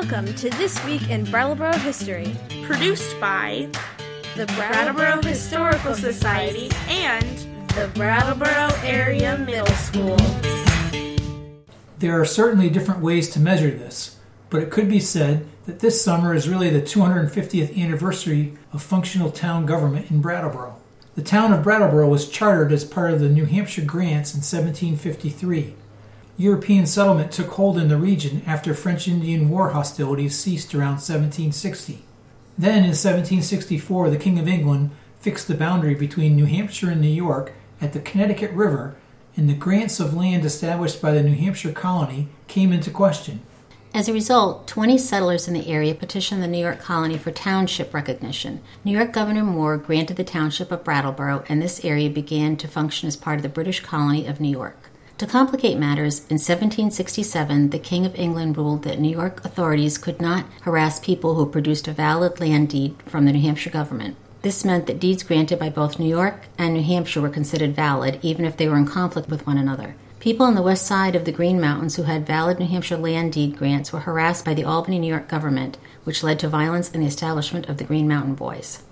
Welcome to This Week in Brattleboro History, produced by the Brattleboro Historical Society and the Brattleboro Area Middle School. There are certainly different ways to measure this, but it could be said that this summer is really the 250th anniversary of functional town government in Brattleboro. The town of Brattleboro was chartered as part of the New Hampshire Grants in 1753. European settlement took hold in the region after French Indian War hostilities ceased around 1760. Then, in 1764, the King of England fixed the boundary between New Hampshire and New York at the Connecticut River, and the grants of land established by the New Hampshire colony came into question. As a result, 20 settlers in the area petitioned the New York colony for township recognition. New York Governor Moore granted the township of Brattleboro, and this area began to function as part of the British colony of New York. To complicate matters, in 1767, the King of England ruled that New York authorities could not harass people who produced a valid land deed from the New Hampshire government. This meant that deeds granted by both New York and New Hampshire were considered valid, even if they were in conflict with one another. People on the west side of the Green Mountains who had valid New Hampshire land deed grants were harassed by the Albany, New York government, which led to violence and the establishment of the Green Mountain Boys.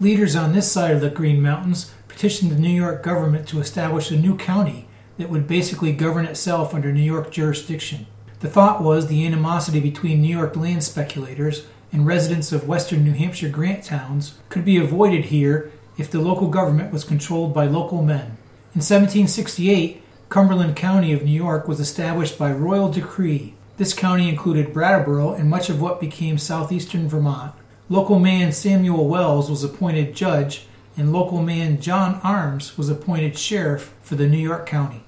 Leaders on this side of the Green Mountains petitioned the New York government to establish a new county that would basically govern itself under New York jurisdiction. The thought was the animosity between New York land speculators and residents of western New Hampshire grant towns could be avoided here if the local government was controlled by local men. In 1768, Cumberland County of New York was established by royal decree. This county included Brattleboro and much of what became southeastern Vermont. Local man Samuel Wells was appointed judge, and local man John Arms was appointed sheriff for the New York County.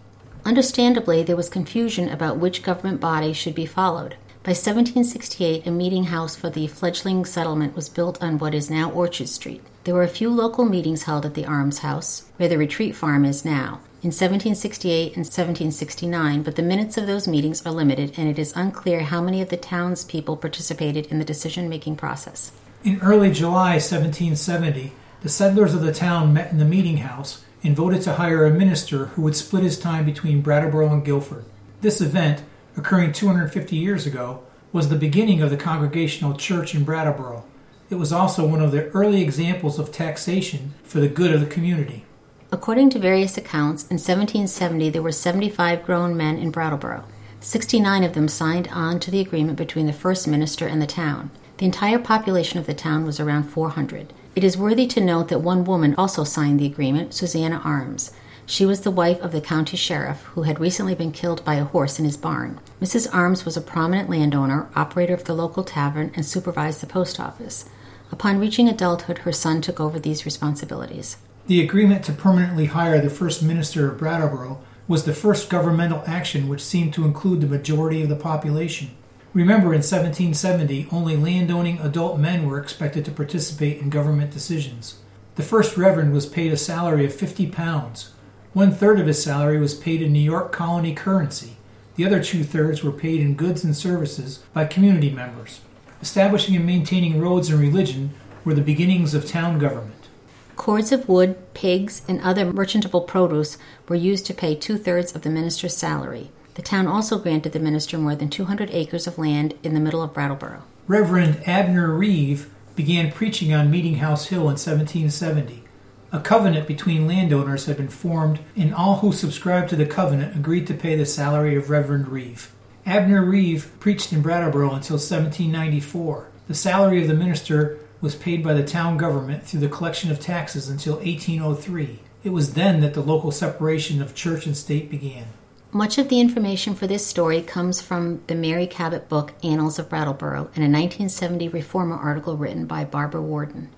Understandably, there was confusion about which government body should be followed. By 1768, a meeting house for the fledgling settlement was built on what is now Orchard Street. There were a few local meetings held at the Arms House, where the retreat farm is now, in 1768 and 1769, but the minutes of those meetings are limited, and it is unclear how many of the townspeople participated in the decision making process. In early July 1770, the settlers of the town met in the meeting house and voted to hire a minister who would split his time between Brattleboro and Guilford. This event, occurring 250 years ago, was the beginning of the Congregational Church in Brattleboro. It was also one of the early examples of taxation for the good of the community. According to various accounts, in 1770 there were 75 grown men in Brattleboro. 69 of them signed on to the agreement between the first minister and the town. The entire population of the town was around 400. It is worthy to note that one woman also signed the agreement, Susanna Arms. She was the wife of the county sheriff, who had recently been killed by a horse in his barn. Mrs. Arms was a prominent landowner, operator of the local tavern, and supervised the post office. Upon reaching adulthood, her son took over these responsibilities. The agreement to permanently hire the first minister of Brattleboro was the first governmental action which seemed to include the majority of the population. Remember, in 1770, only landowning adult men were expected to participate in government decisions. The first reverend was paid a salary of 50 pounds. One third of his salary was paid in New York colony currency. The other two thirds were paid in goods and services by community members. Establishing and maintaining roads and religion were the beginnings of town government. Cords of wood, pigs, and other merchantable produce were used to pay two thirds of the minister's salary. The town also granted the minister more than 200 acres of land in the middle of Brattleboro. Reverend Abner Reeve began preaching on Meeting House Hill in 1770. A covenant between landowners had been formed, and all who subscribed to the covenant agreed to pay the salary of Reverend Reeve. Abner Reeve preached in Brattleboro until 1794. The salary of the minister was paid by the town government through the collection of taxes until 1803. It was then that the local separation of church and state began. Much of the information for this story comes from the Mary Cabot book Annals of Brattleboro and a 1970 Reformer article written by Barbara Warden.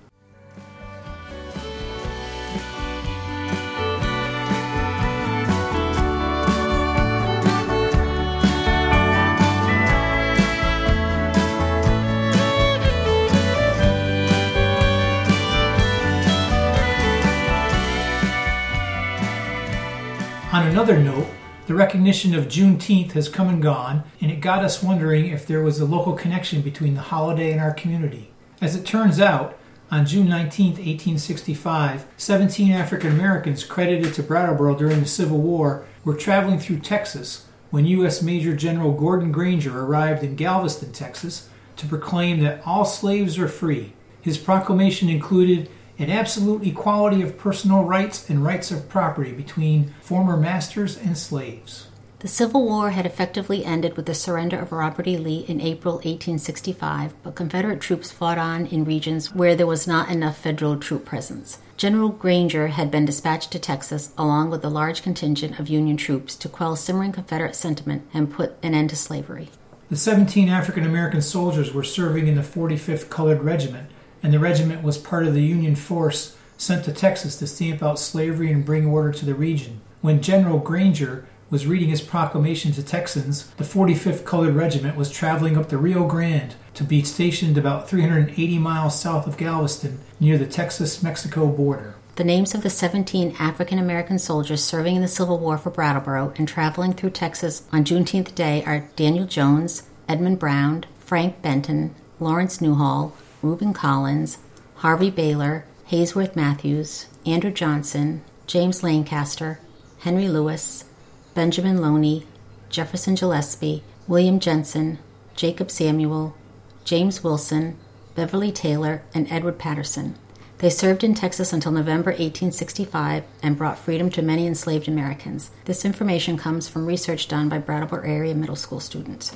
On another note, the recognition of Juneteenth has come and gone, and it got us wondering if there was a local connection between the holiday and our community. As it turns out, on June 19, 1865, 17 African Americans credited to Brattleboro during the Civil War were traveling through Texas when U.S. Major General Gordon Granger arrived in Galveston, Texas, to proclaim that all slaves are free. His proclamation included an absolute equality of personal rights and rights of property between former masters and slaves. The Civil War had effectively ended with the surrender of Robert E. Lee in April 1865, but Confederate troops fought on in regions where there was not enough federal troop presence. General Granger had been dispatched to Texas along with a large contingent of Union troops to quell simmering Confederate sentiment and put an end to slavery. The 17 African American soldiers were serving in the 45th Colored Regiment, and the regiment was part of the Union force sent to Texas to stamp out slavery and bring order to the region. When General Granger was reading his proclamation to Texans, the 45th Colored Regiment was traveling up the Rio Grande to be stationed about 380 miles south of Galveston near the Texas Mexico border. The names of the 17 African American soldiers serving in the Civil War for Brattleboro and traveling through Texas on Juneteenth Day are Daniel Jones, Edmund Brown, Frank Benton, Lawrence Newhall, Reuben Collins, Harvey Baylor, Haysworth Matthews, Andrew Johnson, James Lancaster, Henry Lewis, Benjamin Loney, Jefferson Gillespie, William Jensen, Jacob Samuel, James Wilson, Beverly Taylor, and Edward Patterson. They served in Texas until November 1865 and brought freedom to many enslaved Americans. This information comes from research done by Brattleboro area middle school students.